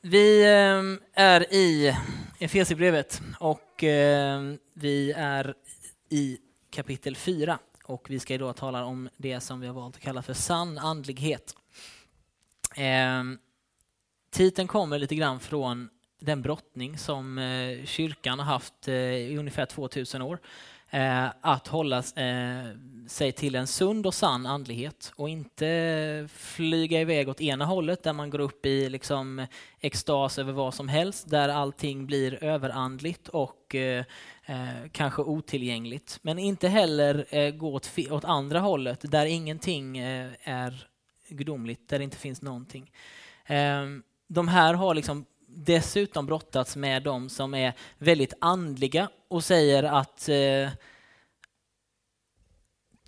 Vi ehm, är i Efesierbrevet och ehm, vi är i kapitel 4 och vi ska idag tala om det som vi har valt att kalla för sann andlighet. Ehm, titeln kommer lite grann från den brottning som eh, kyrkan har haft eh, i ungefär 2000 år Eh, att hålla eh, sig till en sund och sann andlighet och inte flyga iväg åt ena hållet där man går upp i liksom, extas över vad som helst, där allting blir överandligt och eh, eh kanske otillgängligt. Men inte heller eh, gå åt, åt, andra hållet där ingenting eh, är gudomligt, där det inte finns någonting. Ehm, de här har liksom dessutom brottats med de som är väldigt andliga och säger att eh,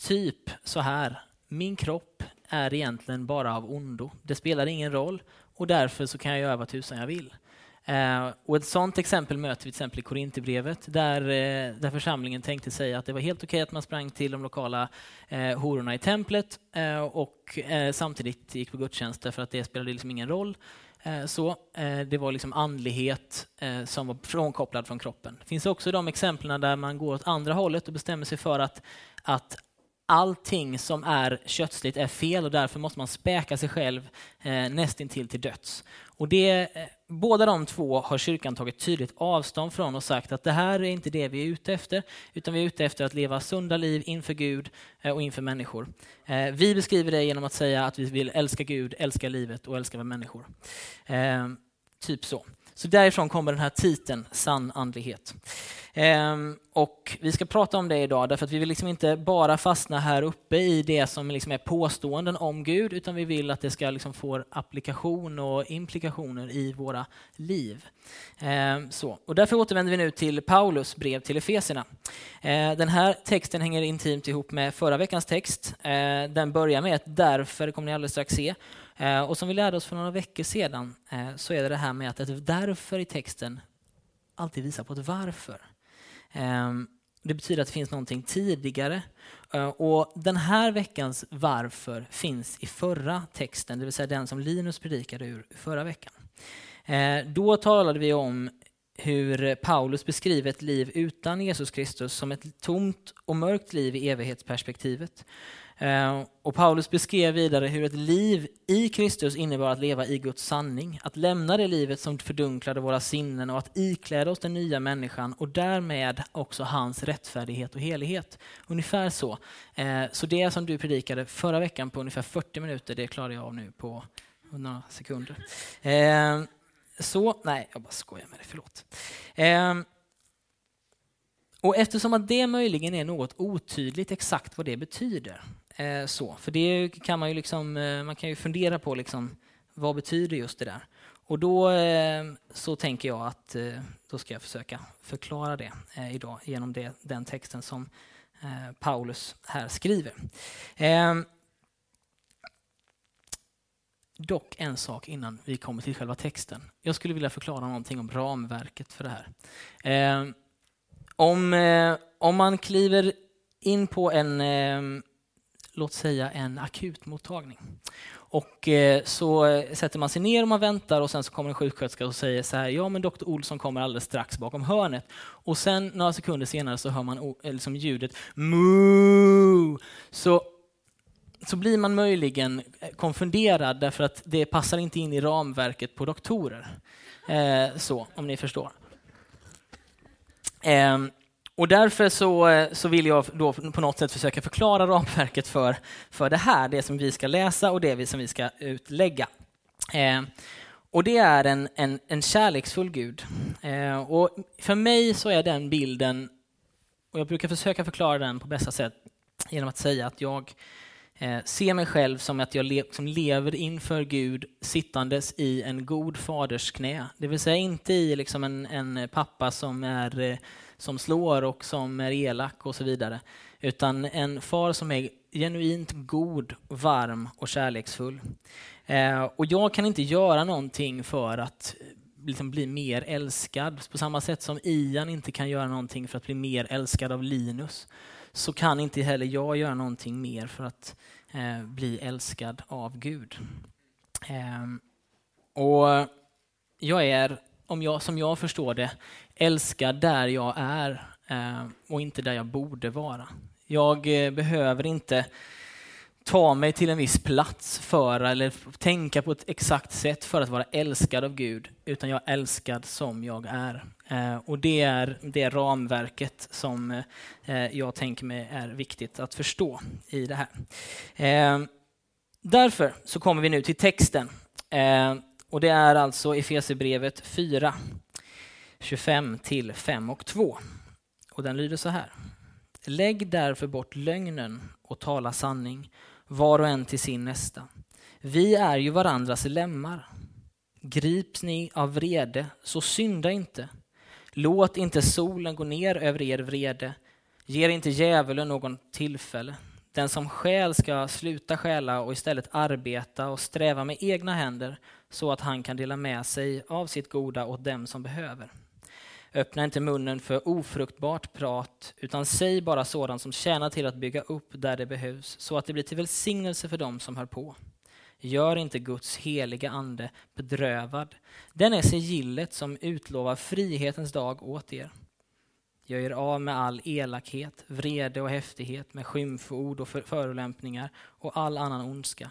typ så här, min kropp är egentligen bara av ondo. Det spelar ingen roll och därför så kan jag göra vad tusan jag vill. Eh, och ett sådant exempel möter vi till exempel i Korinthierbrevet där, eh, där församlingen tänkte sig att det var helt okej okay att man sprang till de lokala eh, hororna i templet eh, och eh, samtidigt gick på gudstjänst därför att det spelade liksom ingen roll. Eh, så, eh, det var liksom andlighet eh, som var frånkopplad från kroppen. Det finns också de exemplen där man går åt andra hållet och bestämmer sig för att, att allting som är kötsligt är fel och därför måste man späka sig själv nästintill till döds. Och det, eh, båda de två har kyrkan tagit tydligt avstånd från och sagt att det här är inte det vi är ute efter, utan vi är ute efter att leva sunda liv inför Gud eh, och inför människor. Eh, vi beskriver det genom att säga att vi vill älska Gud, älska livet och älska människor. Typ så. Så därifrån kommer den här titeln, sann andlighet. Ehm, och vi ska prata om det idag därför att vi vill liksom inte bara fastna här uppe i det som liksom är påståenden om Gud utan vi vill att det ska liksom få applikation och implikationer i våra liv. Ehm, så. Och därför återvänder vi nu till Paulus brev till Efesierna. Ehm, den här texten hänger intimt ihop med förra veckans text. Ehm, den börjar med ett därför, det kommer ni alldeles strax se. Eh, och som vi lärde oss för några veckor sedan eh, så är det det här med att ett därför i texten alltid visar på ett varför. Ehm, det betyder att det finns någonting tidigare. Eh, och den här veckans varför finns i förra texten, det vill säga den som Linus predikade ur förra veckan. Eh, då talade vi om hur Paulus beskriver ett liv utan Jesus Kristus som ett tomt och mörkt liv i evighetsperspektivet. Eh, och Paulus beskrev vidare hur ett liv i Kristus innebar att leva i Guds sanning, att lämna det livet som fördunklade våra sinnen och att ikläda oss den nya människan och därmed också hans rättfärdighet och helighet. Ungefär så. Eh, så det som du predikade förra veckan på ungefär 40 minuter, det klarar jag av nu på några sekunder. Eh, så, nej, jag bara skojar med dig, förlåt. Ehm, och eftersom att det möjligen är något otydligt exakt vad det betyder Eh, så, för det kan man ju liksom, eh, man kan ju fundera på liksom, vad betyder just det där? Och då eh, så tänker jag att eh, då ska jag försöka förklara det eh, idag genom det, den texten som eh, Paulus här skriver. Ehm, Dock en sak innan vi kommer till själva texten. Jag skulle vilja förklara någonting om ramverket för det här. Ehm, om, eh, om man kliver in på en ehm, låt säga en akutmottagning. Och eh, så eh, sätter man sig ner och man väntar och sen så kommer en sjuksköterska och säger så här, ja men doktor Olsson kommer alldeles strax bakom hörnet. Och sen några sekunder senare så hör man eh, liksom ljudet moo. Så, så blir man möjligen eh, konfunderad därför att det passar inte in i ramverket på doktorer. Eh, så, om ni förstår. Eh, och därför så, eh, så vill jag då på något sätt försöka förklara ramverket för, för det här, det som vi ska läsa och det som vi ska utlägga. Eh, och det är en, en, en kärleksfull Gud. Eh, och för mig så är den bilden, och jag brukar försöka förklara den på bästa sätt genom att säga att jag eh, mig själv som att jag le, som lever inför Gud sittandes i en god faders knä. Det vill säga inte i liksom en, en pappa som är eh, som slår och som är elak och så vidare. Utan en far som är genuint god, varm och kärleksfull. Eh, och jag kan inte göra någonting för att eh, liksom bli mer älskad. På samma sätt som Ian inte kan göra någonting för att bli mer älskad av Linus så kan inte heller jag göra någonting mer för att eh, bli älskad av Gud. Eh, och jag är, om jag, som jag förstår det, älskad där jag är eh, och inte där jag borde vara. Jag eh, behöver inte ta mig till en viss plats för eller tänka på ett exakt sätt för att vara älskad av Gud, utan jag är älskad som jag är. Eh, och det är det ramverket som eh, jag tänker mig är viktigt att förstå i det här. Eh, därför så kommer vi nu till texten. Och det är alltså Efesierbrevet 4, 25 till 5 och 2. Och den lyder så här. Lägg därför bort lögnen och tala sanning, var och en till sin nästa. Vi är ju varandras lemmar. Grips ni av vrede, så synda inte. Låt inte solen gå ner över er vrede. Ge inte djävulen någon tillfälle. Den som skäl ska sluta stjäla och istället arbeta och sträva med egna händer så att han kan dela med sig av sitt goda åt dem som behöver. Öppna inte munnen för ofruktbart prat, utan säg bara sådant som tjänar till att bygga upp där det behövs, så att det blir till välsignelse för dem som hör på. Gör inte Guds heliga ande bedrövad. Den är sigillet som utlovar frihetens dag åt er. Gör er av med all elakhet, vrede och häftighet, med skymford och förolämpningar och all annan ondska.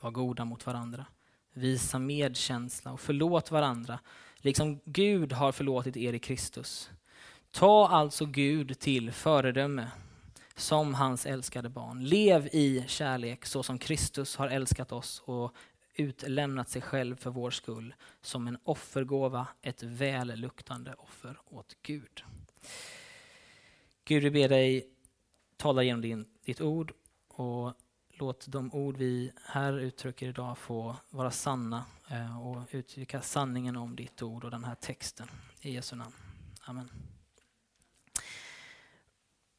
Var goda mot varandra. Visa medkänsla och förlåt varandra, liksom Gud har förlåtit er i Kristus. Ta alltså Gud till föredöme som hans älskade barn. Lev i kärlek så som Kristus har älskat oss och utlämnat sig själv för vår skull som en offergåva, ett välluktande offer åt Gud. Gud, vi ber dig tala genom din, ditt ord och låt de ord vi här uttrycker idag få vara sanna eh, och uttrycka sanningen om ditt ord och den här texten. I Jesu namn. Amen.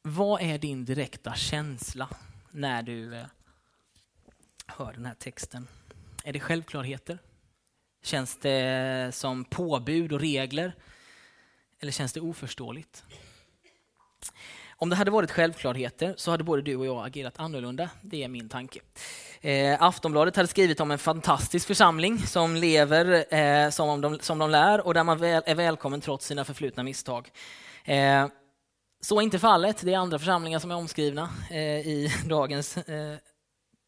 Vad är din direkta känsla när du eh, hör den här texten? Är det självklarheter? Känns det som påbud och regler? Eller känns det oförståeligt? Om det hade varit självklarheter så hade både du och jag agerat annorlunda. Det är min tanke. Eh, Aftonbladet hade skrivit om en fantastisk församling som lever eh, som, de, som de lär och där man väl, är välkommen trots sina förflutna misstag. Eh, så är inte fallet. Det är andra församlingar som är omskrivna eh, i dagens eh,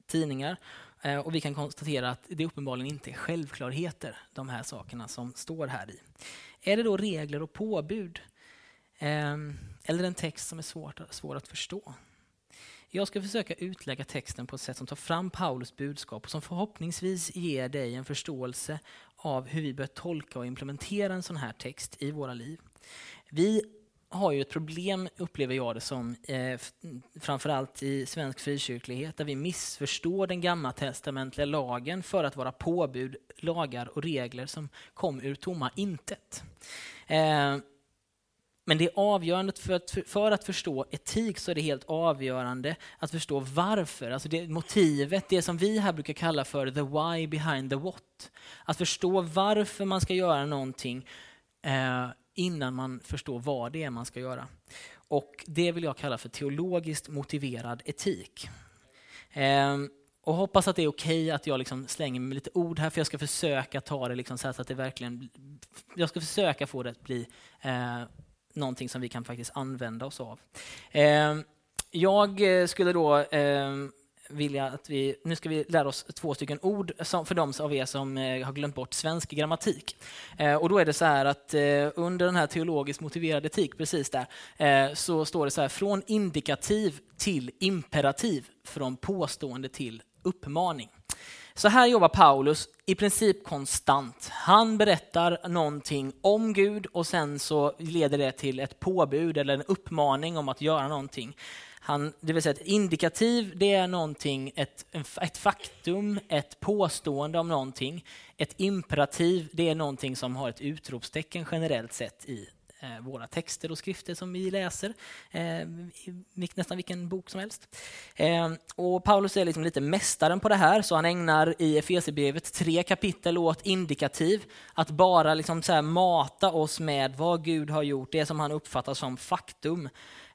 tidningar. Eh, och vi kan konstatera att det uppenbarligen inte är självklarheter, de här sakerna som står här i. Är det då regler och påbud? Ehm, eller en text som är svår, svår att förstå? Jag ska försöka utlägga texten på ett sätt som tar fram Paulus budskap och som förhoppningsvis ger dig en förståelse av hur vi bör tolka och implementera en sån här text i våra liv. Vi har ju ett problem, upplever jag det som, eh, framförallt i svensk frikyrklighet, där vi missförstår den gamla testamentliga lagen för att vara påbud, lagar och regler som kom ur tomma intet. Eh, men det är avgörande för att, för att förstå etik så är det helt avgörande att förstå varför, alltså det motivet, det som vi här brukar kalla för the why behind the what. Att förstå varför man ska göra någonting eh, innan man förstår vad det är man ska göra. Och Det vill jag kalla för teologiskt motiverad etik. Ehm, och hoppas att det är okej okay att jag liksom slänger med lite ord här, för jag ska försöka ta det liksom så, att det verkligen... Jag ska försöka få det att bli eh, någonting som vi kan faktiskt använda oss av. Eh, jag skulle då eh, vilja att vi, nu ska vi lära oss två stycken ord som, för de av er som eh, har glömt bort svensk grammatik. Eh, och då är det så här att eh, under den här teologiskt motiverade etik, precis där, eh, så står det så här, från indikativ till imperativ, från påstående till uppmaning. Så här jobbar Paulus i princip konstant. Han berättar någonting om Gud och sen så leder det till ett påbud eller en uppmaning om att göra någonting. Han, det vill säga ett indikativ, det är någonting, ett, ett faktum, ett påstående om någonting. Ett imperativ, det är någonting som har ett utropstecken generellt sett i eh, våra texter och skrifter som vi läser, eh, i nästan vilken bok som helst. Eh, och Paulus är liksom lite mästaren på det här, så han ägnar i Efesierbrevet tre kapitel åt indikativ, att bara liksom så mata oss med vad Gud har gjort, det som han uppfattar som faktum.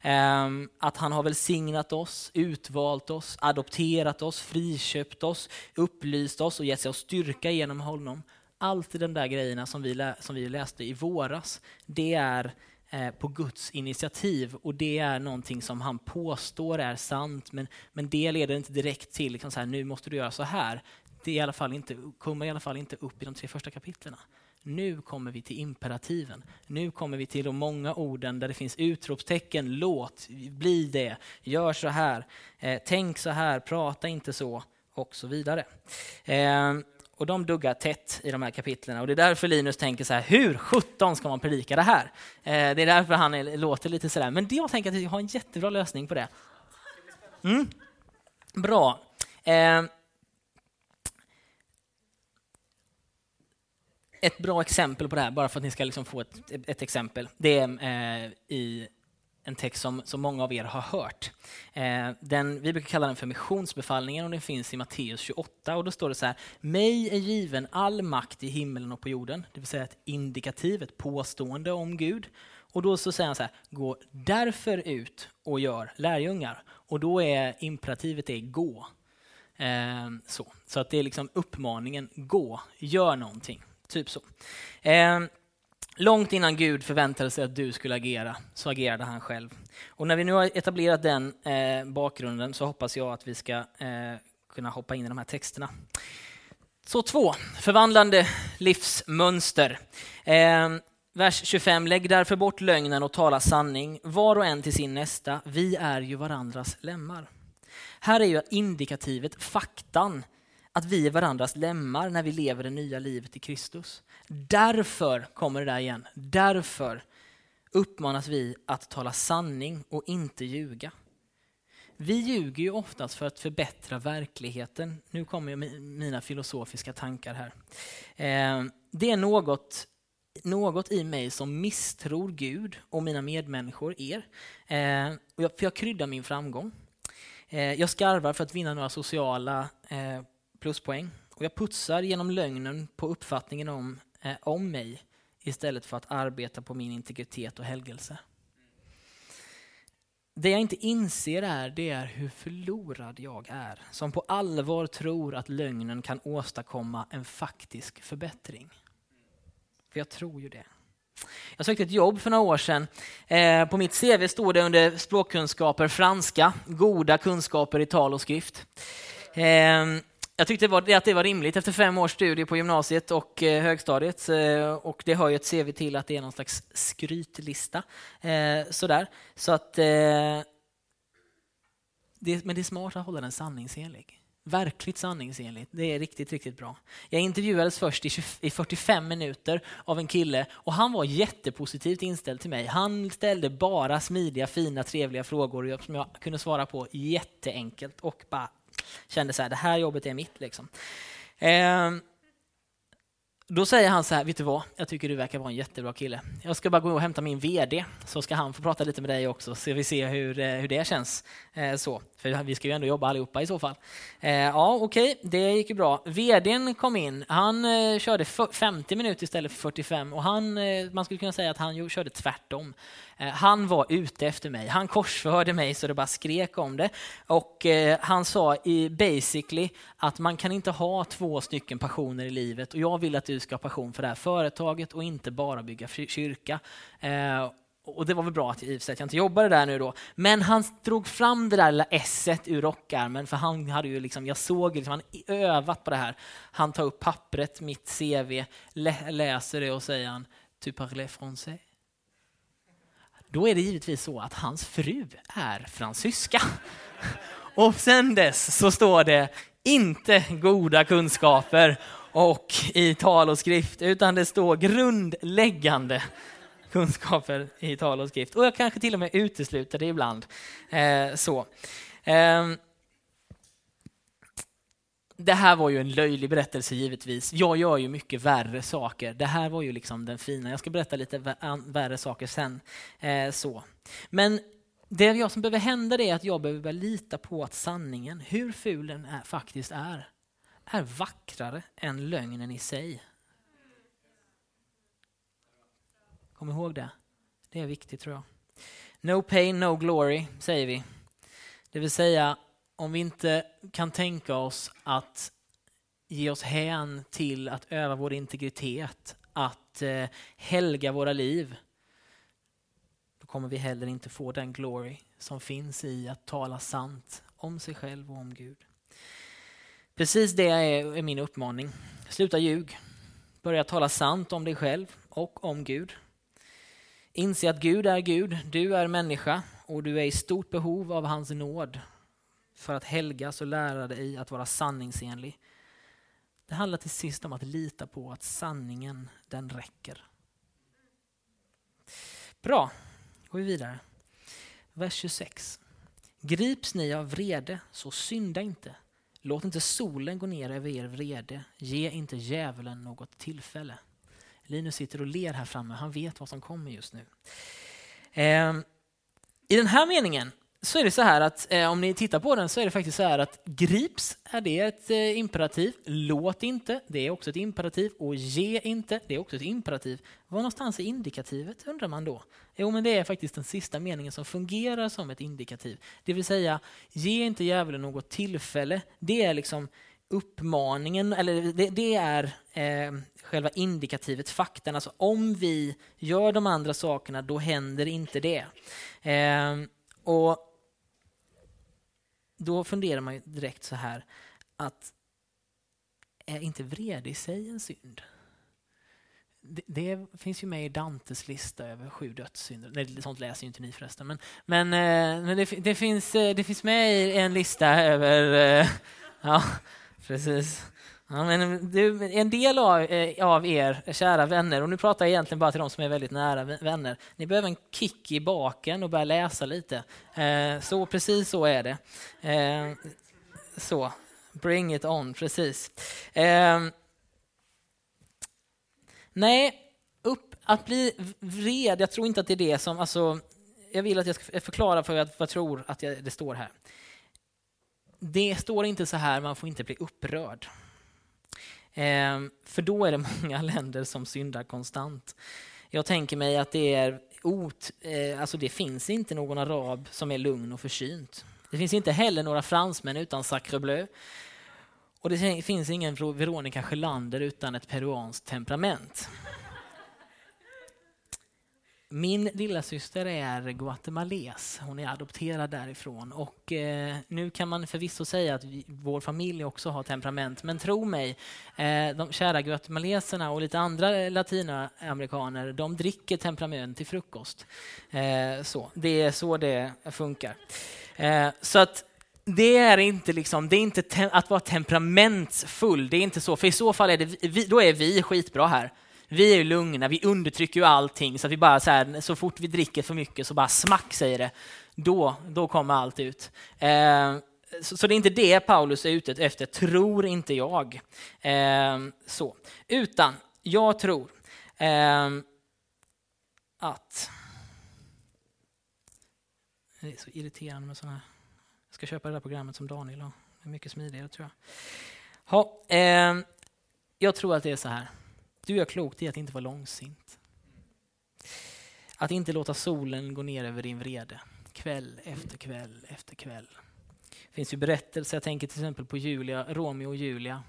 Ehm, att han har välsignat oss, utvalt oss, adopterat oss, friköpt oss, upplyst oss och gett sig oss styrka genom honom. Allt de där grejerna som vi, som vi läste i våras, det är eh, på Guds initiativ och det är någonting som han påstår är sant men, men det leder inte direkt till liksom så här, nu måste du göra så här. Det är i alla fall inte, kommer i alla fall inte upp i de tre första kapitlen. Nu kommer vi till imperativen. Nu kommer vi till de många orden där det finns utropstecken. Låt, bli det, gör så här, eh, tänk så här, prata inte så och så vidare. Eh, och de duggar tätt i de här kapitlen. Och det är därför Linus tänker så här, hur sjutton ska man predika det här? Eh, det är därför han är, låter lite sådär. Men jag tänker att jag har en jättebra lösning på det. Mm. Bra. Eh, ett bra exempel på det här, bara för att ni ska liksom få ett, ett exempel. Det är eh, i en text som, som många av er har hört. Eh, den, vi brukar kalla den för missionsbefallningen och den finns i Matteus 28. Och då står det så här, mig är given all makt i himlen och på jorden. Det vill säga ett indikativ, ett påstående om Gud. Och då så säger han så här, gå därför ut och gör lärjungar. Och då är imperativet är gå. Eh, så. så att det är liksom uppmaningen, gå, gör någonting. Typ så. Eh, långt innan Gud förväntade sig att du skulle agera, så agerade han själv. Och när vi nu har etablerat den eh, bakgrunden så hoppas jag att vi ska eh, kunna hoppa in i de här texterna. Så två, förvandlande livsmönster. Eh, vers 25, lägg därför bort lögnen och tala sanning, var och en till sin nästa. Vi är ju varandras lemmar. Här är ju indikativet, faktan, att vi är varandras lemmar när vi lever det nya livet i Kristus. Därför kommer det där igen. Därför uppmanas vi att tala sanning och inte ljuga. Vi ljuger ju oftast för att förbättra verkligheten. Nu kommer mina filosofiska tankar här. Eh, det är något, något i mig som misstror Gud och mina medmänniskor, er. Eh, för jag kryddar min framgång. Eh, jag skarvar för att vinna några sociala pluspoäng. Och jag putsar genom lögnen på uppfattningen om, eh, om mig istället för att arbeta på min integritet och helgelse. Det jag inte inser är, det är hur förlorad jag är, som på allvar tror att lögnen kan åstadkomma en faktisk förbättring. För jag tror ju det. Jag sökte ett jobb för några år sedan. Eh, på mitt CV stod det under språkkunskaper franska, goda kunskaper i tal och skrift. Eh, jag tyckte att det var rimligt efter fem års studier på gymnasiet och eh, högstadiet. Eh, och det hör ju ett CV till att det är någon slags skrytlista. Eh, sådär. Så att, eh, det, men det är smart att hålla den sanningsenlig. Verkligt sanningsenligt. Det är riktigt, riktigt bra. Jag intervjuades först i, 20, i 45 minuter av en kille och han var jättepositivt inställd till mig. Han ställde bara smidiga, fina, trevliga frågor som jag kunde svara på jätteenkelt och bara kände så här, det här jobbet är mitt. Liksom. Eh, då säger han så här, vet du vad, jag tycker du verkar vara en jättebra kille. Jag ska bara gå och hämta min VD, så ska han få prata lite med dig också, så vi ser hur, eh, hur det känns. Eh, så. För vi ska ju ändå jobba allihopa i så fall. Eh, ja, okej, okay, det gick ju bra. VDn kom in, han eh, körde 50 minuter istället för 45 och han, eh, man skulle kunna säga att han körde tvärtom. Eh, han var ute efter mig. Han korsförde mig så det bara skrek om det. Och eh, han sa i basically att man kan inte ha två stycken passioner i livet och jag vill att du ska ha passion för det här företaget och inte bara bygga kyrka. Eh, och det var väl bra att, i att jag inte jobbade där nu då. Men han drog fram det där lilla esset ur rockärmen för han hade ju liksom, jag såg liksom, han övat på det här. Han tar upp pappret, mitt CV, lä läser det och säger han, tu parles français? Då är det givetvis så att hans fru är fransyska. Och sen dess så står det inte goda kunskaper och i tal och skrift, utan det står grundläggande kunskaper i tal och skrift. Och jag kanske till och med utesluter det ibland. Eh, så. Eh, det här var ju en löjlig berättelse givetvis. Jag gör ju mycket värre saker. Det här var ju liksom den fina. Jag ska berätta lite värre saker sen. Eh, så. Men det jag som behöver hända är att jag behöver börja lita på att sanningen, hur ful den är, faktiskt är, är vackrare än lögnen i sig. Kom ihåg det. Det är viktigt tror jag. No pain, no glory, säger vi. Det vill säga, om vi inte kan tänka oss att ge oss hän till att öva vår integritet, att eh, helga våra liv, då kommer vi heller inte få den glory som finns i att tala sant om sig själv och om Gud. Precis det är, är min uppmaning. Sluta ljug. Börja tala sant om dig själv och om Gud. Inse att Gud är Gud, du är människa och du är i stort behov av hans nåd för att helgas och lära dig att vara sanningsenlig. Det handlar till sist om att lita på att sanningen, den räcker. Bra, går vi vidare. Vers 26. Grips ni av vrede, så synda inte. Låt inte solen gå ner över er vrede. Ge inte djävulen något tillfälle. Linus sitter och ler här framme. Han vet vad som kommer just nu. Eh, I den här meningen så är det så här att eh, om ni tittar på den så är det faktiskt så här att grips är det ett eh, imperativ. Låt inte, det är också ett imperativ. Och ge inte, det är också ett imperativ. Var någonstans är indikativet undrar man då? Jo, men det är faktiskt den sista meningen som fungerar som ett indikativ. Det vill säga, ge inte djävulen något tillfälle. Det är liksom uppmaningen, eller det, det är eh, själva indikativet, faktan. Alltså om vi gör de andra sakerna, då händer inte det. Eh, och då funderar man ju direkt så här att är inte vrede i sig en synd? Det, det, finns ju med i Dantes lista över sju dödssynder. Nej, sånt läser ju inte ni förresten. Men, men, eh, men det, det, finns, eh, det finns med i en lista över... Eh, ja, precis. Ja, men du, en del av, eh, av er kära vänner, och nu pratar jag egentligen bara till de som är väldigt nära vänner, ni behöver en kick i baken och börja läsa lite. Eh, så precis så är det. Eh, så, bring it on, precis. Eh, nej, upp, att bli vred, jag tror inte att det är det som, alltså, jag vill att jag ska förklara för vad jag tror att jag, det står här. Det står inte så här, man får inte bli upprörd. Ehm, för då är det många länder som syndar konstant. Jag tänker mig att det är ot, eh, alltså det finns inte någon arab som är lugn och försynt. Det finns inte heller några fransmän utan sacre bleu. Och det finns ingen Veronica Sjölander utan ett peruanskt temperament. Min lilla syster är guatemales. Hon är adopterad därifrån. Och, eh, nu kan man förvisso säga att vi, vår familj också har temperament, men tro mig, eh, de kära guatemaleserna och lite andra latinamerikaner, de dricker temperament till frukost. Eh, så. Det är så det funkar. Eh, så att det är inte, liksom, det är inte att vara temperamentsfull, det är inte så, för i så fall är det vi, då är vi skitbra här. Vi är ju lugna, vi undertrycker ju allting så att vi bara så, här, så fort vi dricker för mycket så bara smack säger det. Då, då kommer allt ut. Eh, så, så, det är inte det Paulus är ute efter, tror inte jag. Eh, så. Utan jag tror eh, att... Det är så irriterande med sådana här... Jag ska köpa det där programmet som Daniel har. Det är mycket smidigare tror jag. Ha, eh, jag tror att det är så här. Du gör klokt i att inte vara långsint. Att inte låta solen gå ner över din vrede kväll efter kväll efter kväll. Det finns ju berättelser, jag tänker till exempel på Julia, Romeo och Julia.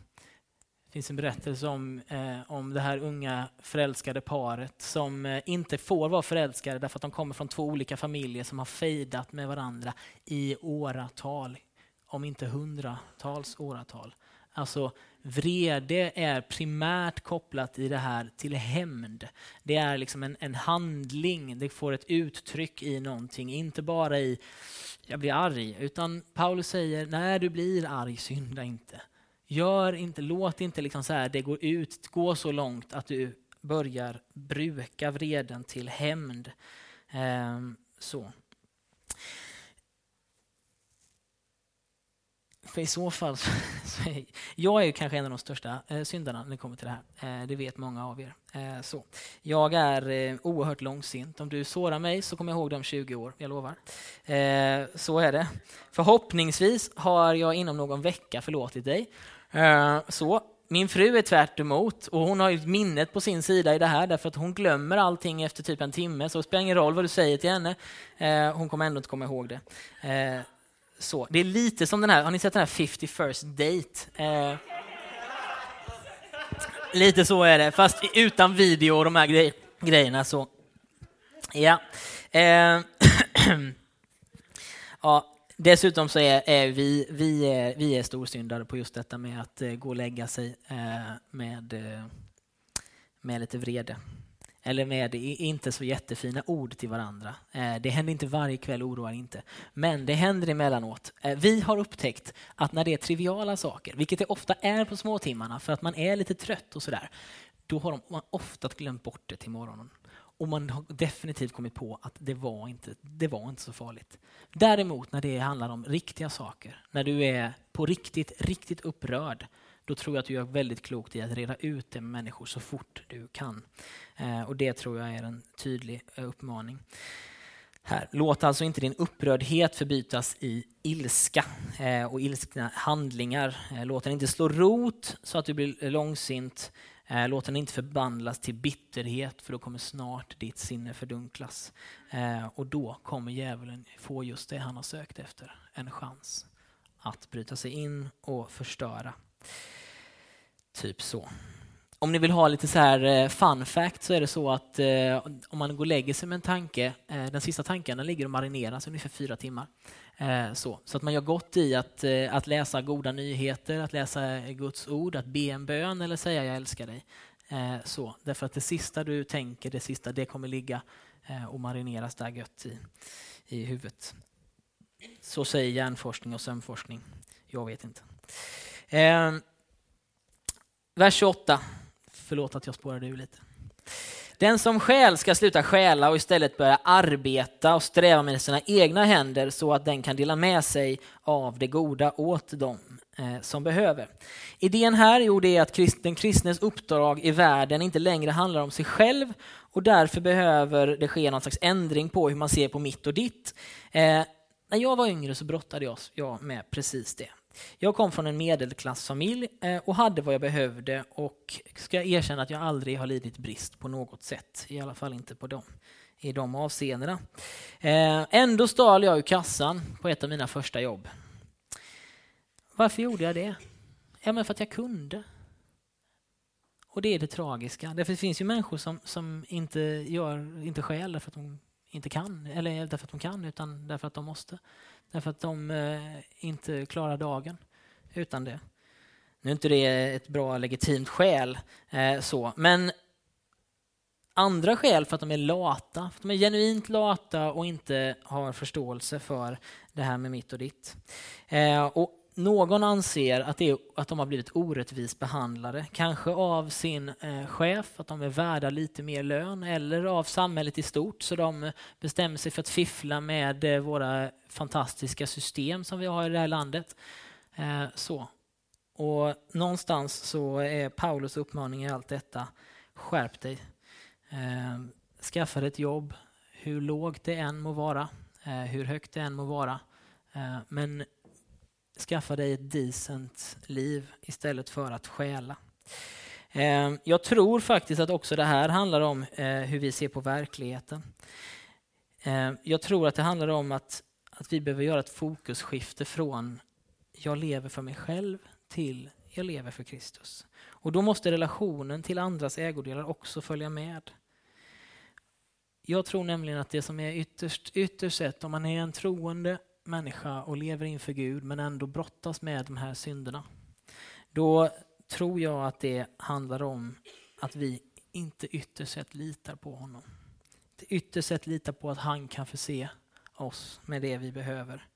Det finns en berättelse om, eh, om det här unga förälskade paret som eh, inte får vara förälskade därför att de kommer från två olika familjer som har fejdat med varandra i åratal, om inte hundratals åratal. Alltså vrede är primärt kopplat i det här till hämnd. Det är liksom en, en handling, det får ett uttryck i någonting, inte bara i jag blir arg, utan Paulus säger när du blir arg, synda inte. Gör inte, låt inte liksom så här, det går ut, gå så långt att du börjar bruka vreden till hämnd. Ehm, så. För i så fall, så, är, jag är kanske en av de största eh, syndarna när det kommer till det här. Eh, det vet många av er. Eh, så. Jag är eh, oerhört långsint. Om du sårar mig så kommer jag ihåg det om 20 år, jag lovar. Eh, så är det. Förhoppningsvis har jag inom någon vecka förlåtit dig. Eh, så. Min fru är tvärt emot, och hon har ju minnet på sin sida i det här därför att hon glömmer allting efter typ en timme så det spelar ingen roll vad du säger till henne. Eh, hon kommer ändå inte komma ihåg det. Eh, så, det är lite som den här, har ni sett den här 50 first date? Eh, lite så är det, fast utan video och de här grej, grejerna. Så. Ja. Eh, ja. Dessutom så är, är, vi, vi, är, vi är storsyndare på just detta med att eh, gå och lägga sig eh, med, eh, med lite vrede eller med inte så jättefina ord till varandra. Eh, det händer inte varje kväll, oroa inte. Men det händer emellanåt. Eh, vi har upptäckt att när det är triviala saker, vilket det ofta är på småtimmarna för att man är lite trött och sådär, då har man ofta glömt bort det till morgonen. Och man har definitivt kommit på att det var inte, det var inte så farligt. Däremot när det handlar om riktiga saker, när du är på riktigt, riktigt upprörd, då tror jag att du gör väldigt klokt i att reda ut det med människor så fort du kan. Eh, och Det tror jag är en tydlig eh, uppmaning. Här. Låt alltså inte din upprördhet förbytas i ilska eh, och ilskna handlingar. Eh, låt den inte slå rot så att du blir eh, långsint. Eh, låt den inte förvandlas till bitterhet för då kommer snart ditt sinne fördunklas. Eh, och då kommer djävulen få just det han har sökt efter, en chans att bryta sig in och förstöra. Typ så. Om ni vill ha lite så här eh, fun fact så är det så att eh, om man går och lägger sig med en tanke, eh, den sista tanken den ligger och marineras ungefär fyra timmar. Eh, så, så att man gör gott i att, eh, att läsa goda nyheter, att läsa eh, Guds ord, att be en bön eller säga jag älskar dig. Eh, så, därför att det sista du tänker, det sista, det kommer ligga eh, och marineras där gött i, i huvudet. Så säger hjärnforskning och sömnforskning. Jag vet inte. Ehm, vers 28. Förlåt att jag spårade ur lite. Den som skäl ska sluta stjäla och istället börja arbeta och sträva med sina egna händer så att den kan dela med sig av det goda åt dem eh, som behöver. Idén här jo det är att den kristnes uppdrag i världen inte längre handlar om sig själv och därför behöver det ske någon slags ändring på hur man ser på mitt och ditt. Eh, när jag var yngre så brottade jag med precis det. Jag kom från en medelklassfamilj eh, och hade vad jag behövde och ska erkänna att jag aldrig har lidit brist på något sätt. I alla fall inte på dem, i de avseendena. Eh, ändå stal jag ur kassan på ett av mina första jobb. Varför gjorde jag det? Ja, men för att jag kunde. Och det är det tragiska. Därför det finns ju människor som, som inte, gör, inte skäl därför att de inte kan, eller därför att de kan, utan därför att de måste. Därför att de eh, inte klarar dagen utan det. Nu är inte det ett bra legitimt skäl, eh, så. men andra skäl för att de är lata, för att de är genuint lata och inte har förståelse för det här med mitt och ditt. Eh, och någon anser att, det är, att de har blivit orättvist behandlade, kanske av sin eh, chef, att de är värda lite mer lön, eller av samhället i stort, så de bestämmer sig för att fiffla med eh, våra fantastiska system som vi har i det här landet. Eh, så. Och någonstans så är Paulus uppmaning i allt detta, skärp dig. Eh, skaffa dig ett jobb, hur lågt det än må vara, eh, hur högt det än må vara. Eh, men skaffa dig ett decent liv istället för att stjäla. Eh, jag tror faktiskt att också det här handlar om eh, hur vi ser på verkligheten. Eh, jag tror att det handlar om att, att vi behöver göra ett fokusskifte från jag lever för mig själv till jag lever för Kristus. Och då måste relationen till andras ägodelar också följa med. Jag tror nämligen att det som är ytterst, ytterst sett, om man är en troende människa och lever inför Gud men ändå brottas med de här synderna. Då tror jag att det handlar om att vi inte ytterst sett litar på honom. Inte ytterst sett litar på att han kan förse oss med det vi behöver.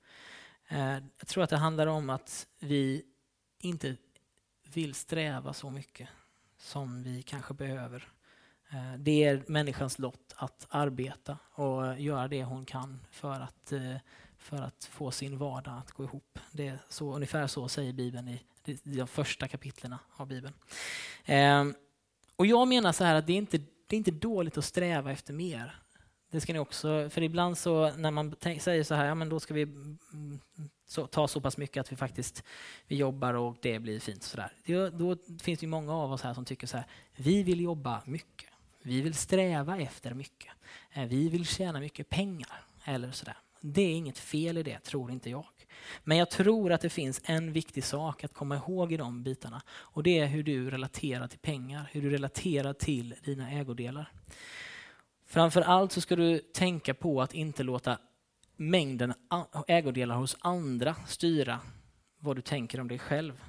Eh, jag tror att det handlar om att vi inte vill sträva så mycket som vi kanske behöver. Eh, det är människans lott att arbeta och göra det hon kan för att eh, för att få sin vardag att gå ihop. Det är så, ungefär så säger Bibeln i de första kapitlen av Bibeln. Ehm, och jag menar så här att det är, inte, det är inte dåligt att sträva efter mer. Det ska ni också, för ibland så när man säger så här, ja men då ska vi mm, så, ta så pass mycket att vi faktiskt vi jobbar och det blir fint. Så där. Då, då finns det många av oss här som tycker så här, vi vill jobba mycket. Vi vill sträva efter mycket. Eh, vi vill tjäna mycket pengar. Eller sådär. Det är inget fel i det, tror inte jag. Men jag tror att det finns en viktig sak att komma ihåg i de bitarna. Och det är hur du relaterar till pengar, hur du relaterar till dina ägodelar. Framför allt så ska du tänka på att inte låta mängden ägodelar hos andra styra vad du tänker om dig själv.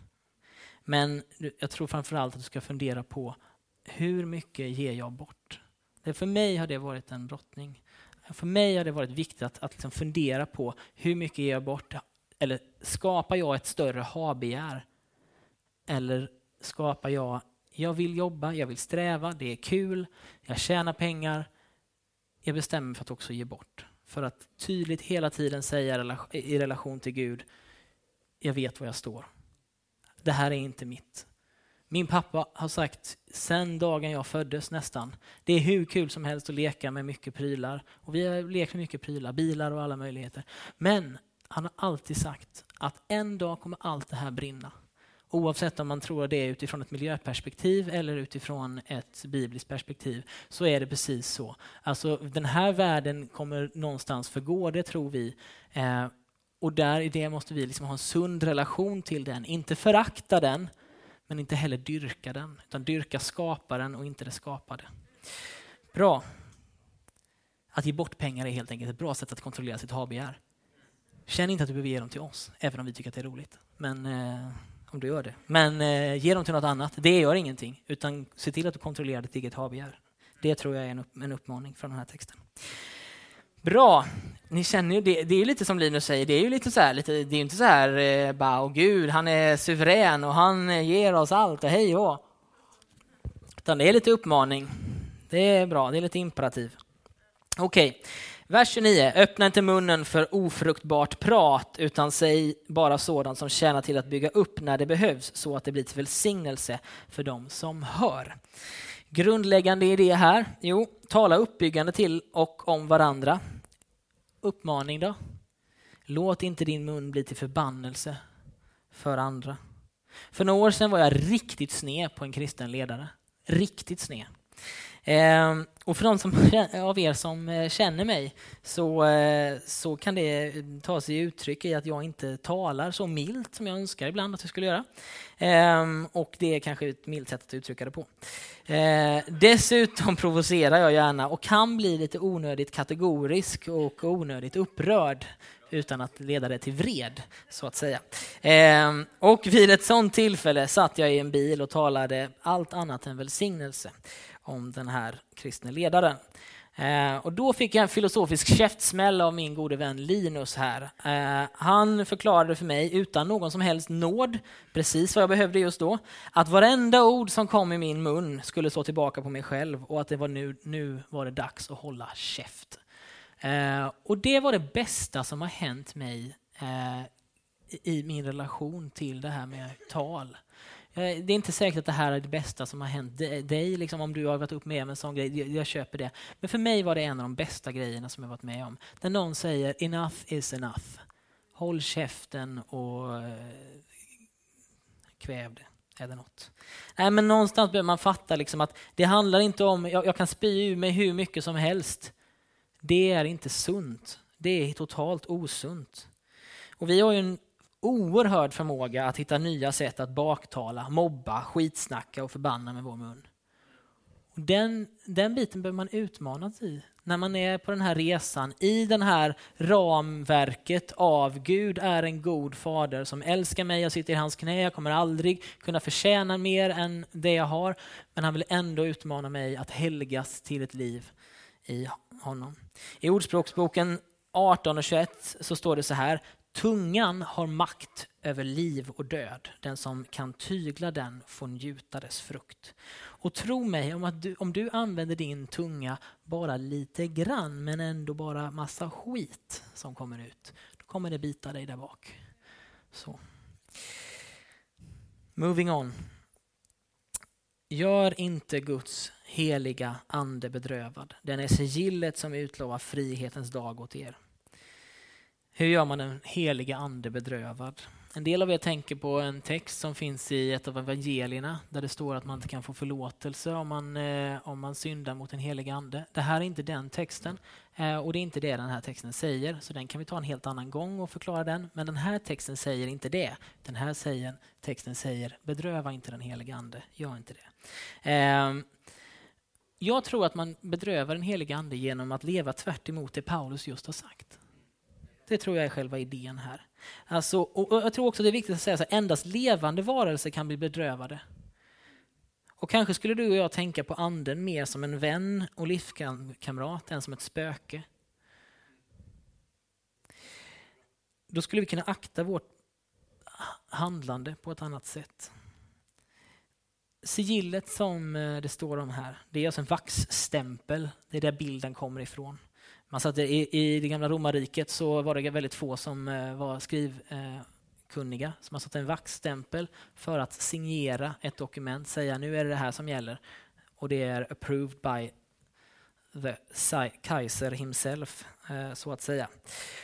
Men jag tror framför allt att du ska fundera på hur mycket ger jag bort? för mig har det varit en brottning. För mig har det varit viktigt att, att liksom fundera på hur mycket ger jag bort? Eller skapar jag ett större ha-begär? Eller skapar jag, jag vill jobba, jag vill sträva, det är kul, jag tjänar pengar. Jag bestämmer mig för att också ge bort. För att tydligt hela tiden säga i relation till Gud, jag vet var jag står. Det här är inte mitt. Min pappa har sagt sen dagen jag föddes nästan, det är hur kul som helst att leka med mycket prylar. Och vi har lekt med mycket prylar, bilar och alla möjligheter. Men han har alltid sagt att en dag kommer allt det här brinna. Oavsett om man tror det är utifrån ett miljöperspektiv eller utifrån ett bibliskt perspektiv så är det precis så. Alltså den här världen kommer någonstans förgå, det tror vi. Eh, och där i det måste vi liksom ha en sund relation till den, inte förakta den, men inte heller dyrka den, utan dyrka skaparen och inte det skapade. Bra. Att ge bort pengar är helt enkelt ett bra sätt att kontrollera sitt habegär. Känn inte att du behöver ge dem till oss, även om vi tycker att det är roligt. Men eh, om du gör det. Men eh, ge dem till något annat. Det gör ingenting, utan se till att du kontrollerar ditt eget habegär. Det tror jag är en, upp, en uppmaning från den här texten. Bra. Ni känner ju, det, det är ju lite som Linus säger, det är ju lite så här, lite, det är inte så här, eh, bara, åh gud, han är suverän och han eh, ger oss allt och hej och Utan det är lite uppmaning. Det är bra, det är lite imperativ. Okej, okay. vers 29. Öppna inte munnen för ofruktbart prat, utan säg bara sådant som tjänar till att bygga upp när det behövs, så att det blir till välsignelse för dem som hör. Grundläggande idé här? Jo, tala uppbyggande till och om varandra. Uppmaning då? Låt inte din mun bli till förbannelse för andra. För några år sedan var jag riktigt sned på en kristen ledare. Riktigt sned. Eh, och för de som, av er som eh, känner mig så, eh, så kan det mm, ta sig uttryck i att jag inte talar så milt som jag önskar ibland att jag skulle göra. Eh, och det är kanske ett milt sätt att uttrycka det på. Eh, dessutom provocerar jag gärna och kan bli lite onödigt kategorisk och onödigt upprörd utan att leda det till vred, så att säga. Eh, och vid ett sådant tillfälle satt jag i en bil och talade allt annat än välsignelse om den här kristne ledaren. Eh, och då fick jag en filosofisk käftsmäll av min gode vän Linus här. Eh, han förklarade för mig utan någon som helst nåd, precis vad jag behövde just då, att varenda ord som kom i min mun skulle slå tillbaka på mig själv och att det var nu, nu var det dags att hålla käft. Eh, och det var det bästa som har hänt mig eh, i min relation till det här med tal. Eh, det är inte säkert att det här är det bästa som har hänt dig, liksom, om du har varit upp med om en sån grej. Jag, jag, köper det. Men för mig var det en av de bästa grejerna som jag varit med om. När någon säger enough is enough. Håll käften och eh, kväv det. Eller något. Nej, men någonstans behöver man fatta liksom att det handlar inte om, jag, jag kan spy ur mig hur mycket som helst. Det är inte sunt. Det är totalt osunt. Och vi har ju en oerhörd förmåga att hitta nya sätt att baktala, mobba, skitsnacka och förbanna med vår mun. Och den, den biten behöver man utmanas i när man är på den här resan i det här ramverket av Gud är en god fader som älskar mig, jag sitter i hans knä, jag kommer aldrig kunna förtjäna mer än det jag har. Men han vill ändå utmana mig att helgas till ett liv i honom. I Ordspråksboken 18 och 21 så står det så här. Tungan har makt över liv och död. Den som kan tygla den får njuta dess frukt. Och tro mig, om, att du, om du använder din tunga bara lite grann men ändå bara massa skit som kommer ut, då kommer det bita dig där bak. Så. Moving on. Gör inte Guds heliga ande bedrövad. Den är sigillet som utlovar frihetens dag åt er. Hur gör man den heliga ande bedrövad? En del av er tänker på en text som finns i ett av evangelierna där det står att man inte kan få förlåtelse om man, eh, om man syndar mot en helig ande. Det här är inte den texten eh, och det är inte det den här texten säger. Så den kan vi ta en helt annan gång och förklara den. Men den här texten säger inte det. Den här säger, texten säger bedröva inte den heliga ande, gör inte det. Eh, jag tror att man bedrövar den heliga ande genom att leva tvärt det Paulus just har sagt. Det tror jag är själva idén här. Alltså, och jag tror också det är viktigt att säga att endast levande varelser kan bli bedrövade. Och kanske skulle du och jag tänka på anden mer som en vän och livskamrat än som ett spöke. Då skulle vi kunna akta vårt handlande på ett annat sätt. Sigillet som eh, det står om här, det är alltså en vaxstämpel. Det är där bilden kommer ifrån. Man satte, i, I det gamla romarriket så var det väldigt få som eh, var skrivkunniga. Så man satte en vaxstämpel för att signera ett dokument, säga nu är det det här som gäller. Och det är approved by the Kaiser himself, eh, så att säga.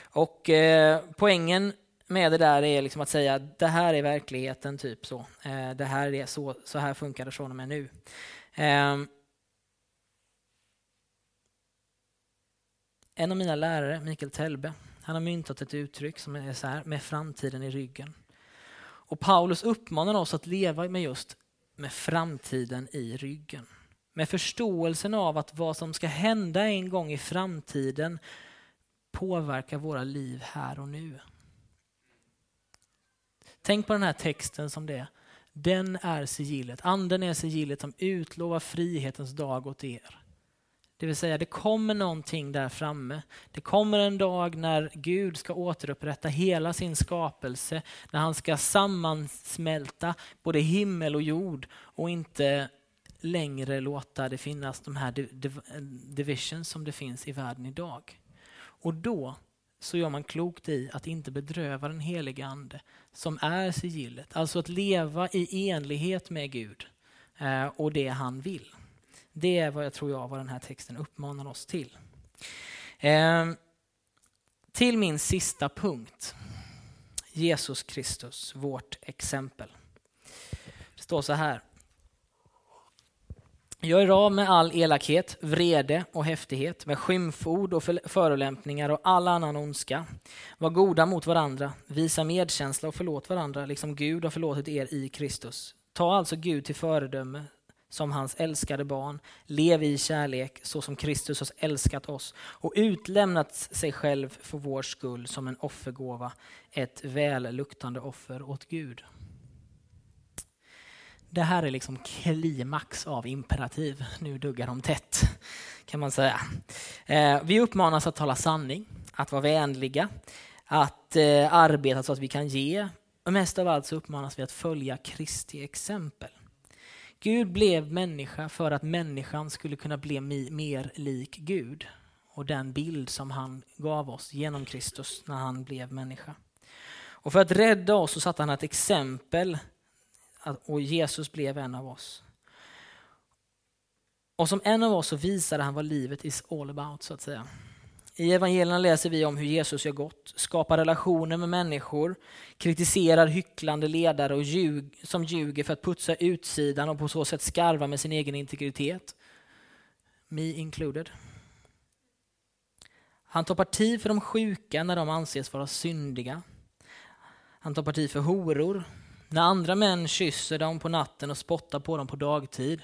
Och eh, poängen med det där är liksom att säga det här är verkligheten, typ så. Det här är så, så här funkar det från och med nu. Ehm, En av mina lärare, Mikael Telbe, han har myntat ett uttryck som är så här, med framtiden i ryggen. Och Paulus uppmanar oss att leva med just med framtiden i ryggen. Med förståelsen av att vad som ska hända en gång i framtiden påverkar våra liv här och nu. Tänk på den här texten som det är. Den är sigillet, anden är sigillet som utlovar frihetens dag åt er. Det vill säga, det kommer någonting där framme. Det kommer en dag när Gud ska återupprätta hela sin skapelse, när han ska sammansmälta både himmel och jord och inte längre låta det finnas de här divisions som det finns i världen idag. Och då så gör man klokt i att inte bedröva den heliga ande som är sigillet. Alltså att leva i enlighet med Gud eh, och det han vill. Det är vad jag tror jag vad den här texten uppmanar oss till. Eh, till min sista punkt. Jesus Kristus, vårt exempel. Det står så här. Gör av med all elakhet, vrede och häftighet, med skymford och förolämpningar och all annan ondska. Var goda mot varandra, visa medkänsla och förlåt varandra, liksom Gud har förlåtit er i Kristus. Ta alltså Gud till föredöme som hans älskade barn, lev i kärlek så som Kristus har älskat oss och utlämnat sig själv för vår skull som en offergåva, ett välluktande offer åt Gud. Det här är liksom klimax av imperativ. Nu duggar de tätt, kan man säga. Eh, vi uppmanas att tala sanning, att vara vänliga, att eh, arbeta så att vi kan ge. Mest av allt så uppmanas vi att följa Kristi exempel. Gud blev människa för att människan skulle kunna bli mer lik Gud och den bild som han gav oss genom Kristus när han blev människa. Och för att rädda oss så satte han ett exempel och Jesus blev en av oss. Och som en av oss så visade han vad livet is all about så att säga. I evangelierna läser vi om hur Jesus gör gott, skapar relationer med människor, kritiserar hycklande ledare och ljug, som ljuger för att putsa utsidan och på så sätt skarva med sin egen integritet. Me included. Han tar parti för de sjuka när de anses vara syndiga. Han tar parti för horor. När andra män kysser dem på natten och spottar på dem på dagtid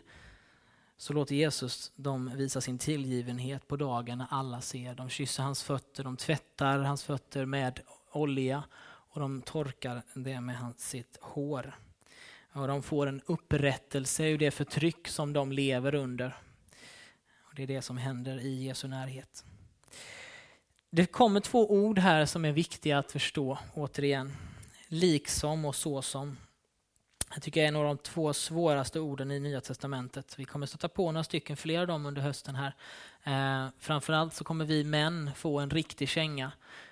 så låter Jesus dem visa sin tillgivenhet på dagen när alla ser. De kysser hans fötter, de tvättar hans fötter med olja och de torkar det med sitt hår. Och de får en upprättelse ur det förtryck som de lever under. Och det är det som händer i Jesu närhet. Det kommer två ord här som är viktiga att förstå återigen. Liksom och såsom. Jag tycker det är en av de två svåraste orden i Nya Testamentet. Vi kommer stöta på några stycken fler av dem under hösten här. Eh, framförallt så kommer vi män få en riktig känga.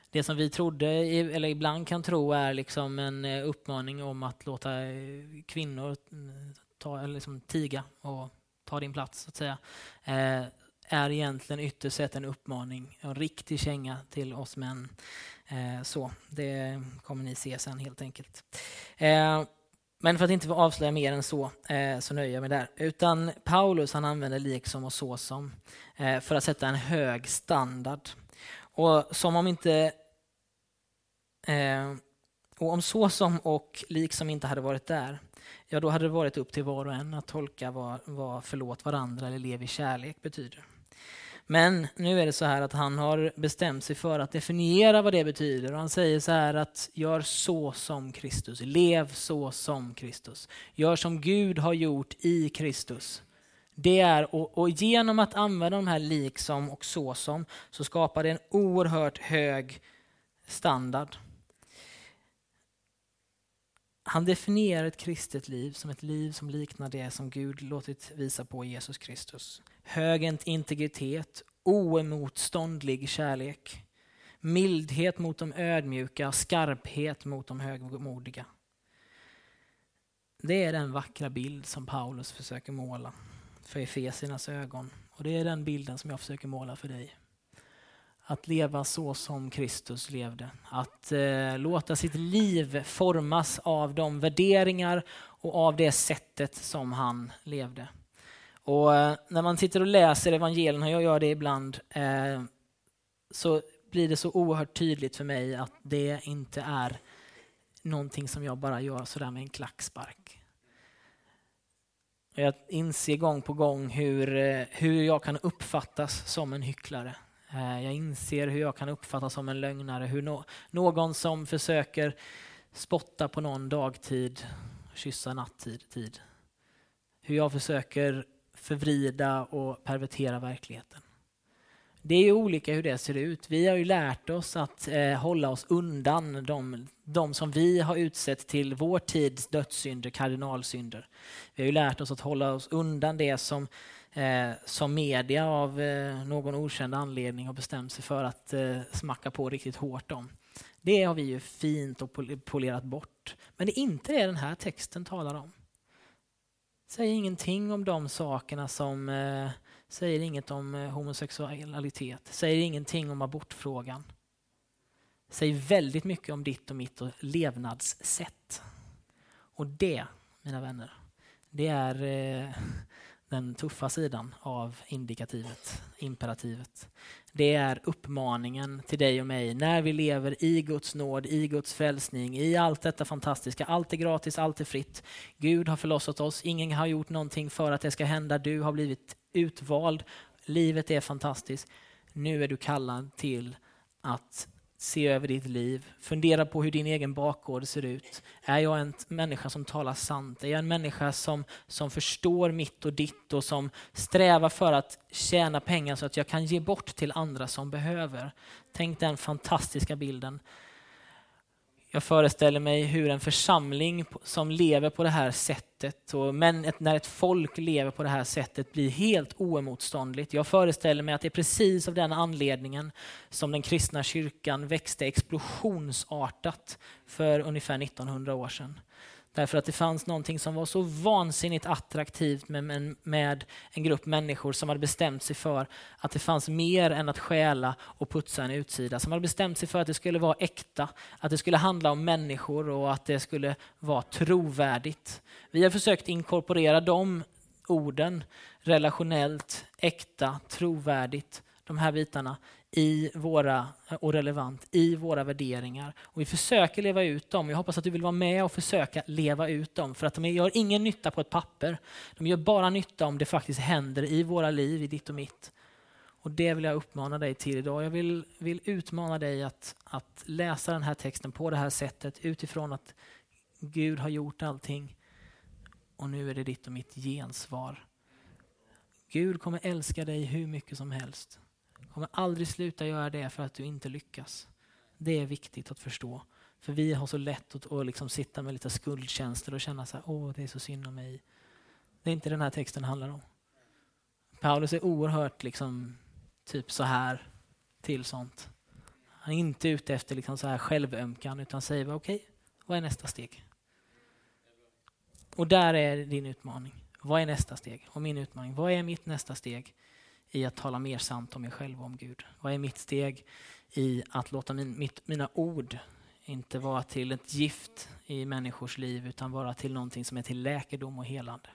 Det som vi trodde, eller ibland kan tro, är liksom en eh, uppmaning om att låta eh, kvinnor eh, ta, liksom tiga och ta din plats, så att säga, eh, är egentligen ytterst sett en uppmaning, en riktig känga till oss män. Eh, så, det kommer ni se sen helt enkelt. Eh, men för att inte avslöja mer än så, eh, så nöjer jag mig där. Utan Paulus han använder liksom och såsom eh, för att sätta en hög standard. Och som om inte eh, och om såsom och liksom inte hade varit där, ja då hade det varit upp till var och en att tolka vad, vad förlåt varandra eller lev i kärlek betyder. Men nu är det så här att han har bestämt sig för att definiera vad det betyder. Och han säger så här att gör så som Kristus, lev så som Kristus. Gör som Gud har gjort i Kristus. Det är, och, och genom att använda de här liksom och så som så skapar det en oerhört hög standard. Han definierar ett kristet liv som ett liv som liknar det som Gud låtit visa på Jesus Kristus. Hög integritet, oemotståndlig kärlek, mildhet mot de ödmjuka, skarphet mot de högmodiga. Det är den vackra bild som Paulus försöker måla för Efesiernas ögon. Och det är den bilden som jag försöker måla för dig. Att leva så som Kristus levde. Att eh, låta sitt liv formas av de värderingar och av det sättet som han levde. Och eh, när man sitter och läser evangelierna, och jag gör det ibland, eh, så blir det så oerhört tydligt för mig att det inte är någonting som jag bara gör sådär med en klackspark. Jag inser gång på gång hur, eh, hur jag kan uppfattas som en hycklare. Jag inser hur jag kan uppfattas som en lögnare, hur no någon som försöker spotta på någon dagtid, kyssa nattid. Tid. Hur jag försöker förvrida och pervertera verkligheten. Det är olika hur det ser ut. Vi har ju lärt oss att eh, hålla oss undan de, de som vi har utsett till vår tids dödssynder, kardinalsynder. Vi har ju lärt oss att hålla oss undan det som, eh, som media av eh, någon okänd anledning har bestämt sig för att eh, smacka på riktigt hårt om. Det har vi ju fint och polerat bort. Men det är inte det den här texten talar om. Säger ingenting om de sakerna som eh, säger inget om eh, homosexualitet, säger ingenting om abortfrågan. Säger väldigt mycket om ditt och mitt levnadssätt. Och det, mina vänner, det är eh, den tuffa sidan av indikativet, imperativet. Det är uppmaningen till dig och mig när vi lever i Guds nåd, i Guds frälsning, i allt detta fantastiska. Allt är gratis, allt är fritt. Gud har förlossat oss, ingen har gjort någonting för att det ska hända. Du har blivit utvald, livet är fantastiskt. Nu är du kallad till att se över ditt liv, fundera på hur din egen bakgård ser ut. Är jag en människa som talar sant? Är jag en människa som, som förstår mitt och ditt och som strävar för att tjäna pengar så att jag kan ge bort till andra som behöver? Tänk den fantastiska bilden jag föreställer mig hur en församling som lever på det här sättet, och men när ett folk lever på det här sättet blir helt oemotståndligt. Jag föreställer mig att det är precis av den anledningen som den kristna kyrkan växte explosionsartat för ungefär 1900 år sedan. Därför att det fanns någonting som var så vansinnigt attraktivt med, en, med en grupp människor som hade bestämt sig för att det fanns mer än att stjäla och putsa en utsida. Som hade bestämt sig för att det skulle vara äkta, att det skulle handla om människor och att det skulle vara trovärdigt. Vi har försökt inkorporera de orden relationellt, äkta, trovärdigt, de här bitarna i våra, eh, och relevant i våra värderingar. Och vi försöker leva ut dem. Jag hoppas att du vill vara med och försöka leva ut dem. För att de gör ingen nytta på ett papper. De gör bara nytta om det faktiskt händer i våra liv, i ditt och mitt. Och det vill jag uppmana dig till idag. Jag vill, vill utmana dig att, att läsa den här texten på det här sättet utifrån att Gud har gjort allting. Och nu är det ditt och mitt gensvar. Gud kommer älska dig hur mycket som helst kommer aldrig sluta göra det för att du inte lyckas. Det är viktigt att förstå. För vi har så lätt att, att liksom sitta med lite skuldkänslor och känna så här, åh det är så synd om mig. Det är inte den här texten handlar om. Paulus är oerhört liksom, typ så här till sånt. Han är inte ute efter liksom så här självömkan utan säger okej, okay, vad är nästa steg? Och där är din utmaning. Vad är nästa steg? Och min utmaning, vad är mitt nästa steg? I att tala mer sant om mig själv och om Gud? Vad är mitt steg i att låta min, mitt, mina ord inte vara till ett gift i människors liv utan vara till någonting som är till läkedom och helande?